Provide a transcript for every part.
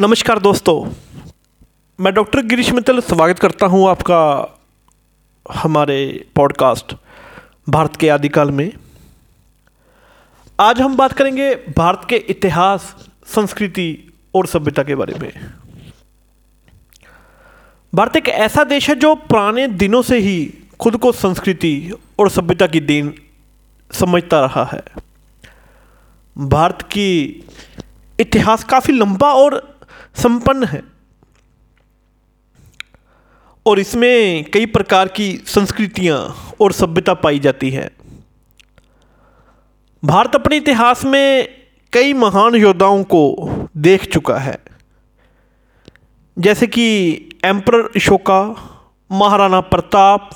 नमस्कार दोस्तों, मैं डॉक्टर गिरीश मित्तल स्वागत करता हूँ आपका हमारे पॉडकास्ट भारत के आदिकाल में। आज हम बात करेंगे भारत के इतिहास, संस्कृति और सभ्यता के बारे में। भारत एक ऐसा देश है जो पुराने दिनों से ही खुद को संस्कृति और सभ्यता की देन समझता रहा है। भारत की इतिहास काफ़ी लंबा और संपन्न है। और इसमें कई प्रकार की संस्कृतियाँ और सभ्यता पाई जाती है। भारत अपने इतिहास में कई महान योद्धाओं को देख चुका है। जैसे कि एम्पर अशोका, महाराणा प्रताप,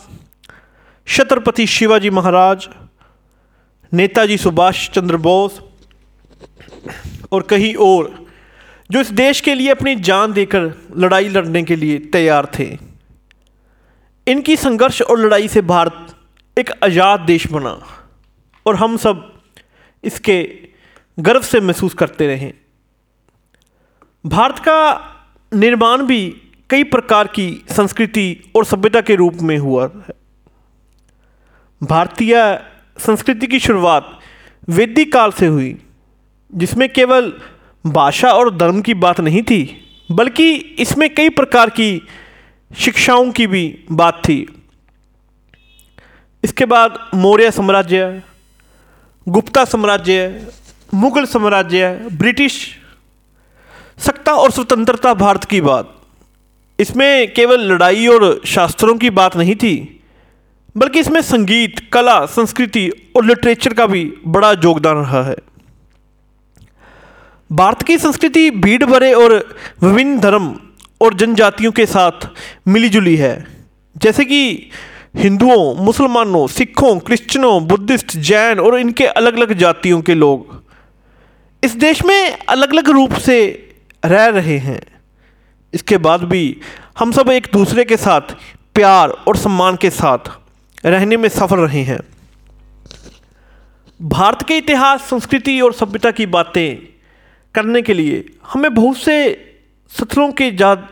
छत्रपति शिवाजी महाराज, नेताजी सुभाष चंद्र बोस और कहीं और जो इस देश के लिए अपनी जान देकर लड़ाई लड़ने के लिए तैयार थे। इनकी संघर्ष और लड़ाई से भारत एक आज़ाद देश बना और हम सब इसके गर्व से महसूस करते रहे। भारत का निर्माण भी कई प्रकार की संस्कृति और सभ्यता के रूप में हुआ है। भारतीय संस्कृति की शुरुआत वैदिक काल से हुई, जिसमें केवल भाषा और धर्म की बात नहीं थी, बल्कि इसमें कई प्रकार की शिक्षाओं की भी बात थी। इसके बाद मौर्य साम्राज्य, गुप्ता साम्राज्य, मुगल साम्राज्य, ब्रिटिश, सत्ता और स्वतंत्रता भारत की बात। इसमें केवल लड़ाई और शास्त्रों की बात नहीं थी, बल्कि इसमें संगीत, कला, संस्कृति और लिटरेचर का भी बड़ा योगदान रहा है। भारत की संस्कृति, भीड़ भरे और विभिन्न धर्म और जनजातियों के साथ मिली जुली है। जैसे कि हिंदुओं, मुसलमानों, सिखों क्रिश्चनों बुद्धिस्ट, जैन और इनके अलग अलग जातियों के लोग इस देश में अलग अलग रूप से रह रहे हैं। इसके बाद भी हम सब एक दूसरे के साथ, प्यार और सम्मान के साथ रहने में सफल रहे हैं। भारत के इतिहास, संस्कृति और सभ्यता की बातें करने के लिए हमें बहुत से स्थलों की याद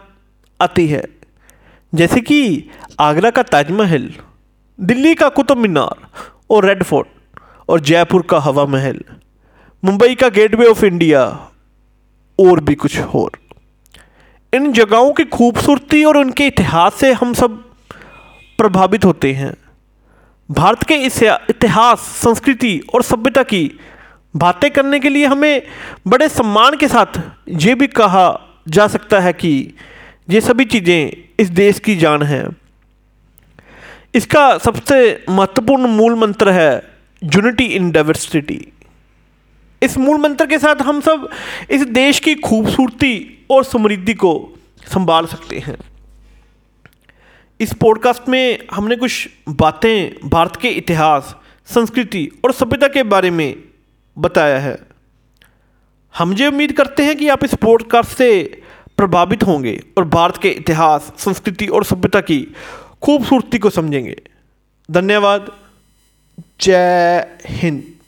आती है। जैसे कि आगरा का ताजमहल, दिल्ली का कुतुब मीनार और रेड फोर्ट और जयपुर का हवा महल, मुंबई का गेटवे ऑफ़ इंडिया और भी कुछ और। इन जगहों की खूबसूरती और उनके इतिहास से हम सब प्रभावित होते हैं। भारत के इस इतिहास, संस्कृति और सभ्यता की बातें करने के लिए हमें बड़े सम्मान के साथ ये भी कहा जा सकता है कि ये सभी चीज़ें इस देश की जान है। इसका सबसे महत्वपूर्ण मूल मंत्र है यूनिटी इन डाइवर्सिटी इस मूल मंत्र के साथ हम सब इस देश की खूबसूरती और समृद्धि को संभाल सकते हैं। इस पॉडकास्ट में हमने कुछ बातें, भारत के इतिहास, संस्कृति और सभ्यता के बारे में बताया है। हम ये उम्मीद करते हैं कि आप इस पॉडकास्ट से प्रभावित होंगे और भारत के इतिहास, संस्कृति और सभ्यता की खूबसूरती को समझेंगे। धन्यवाद। जय हिंद।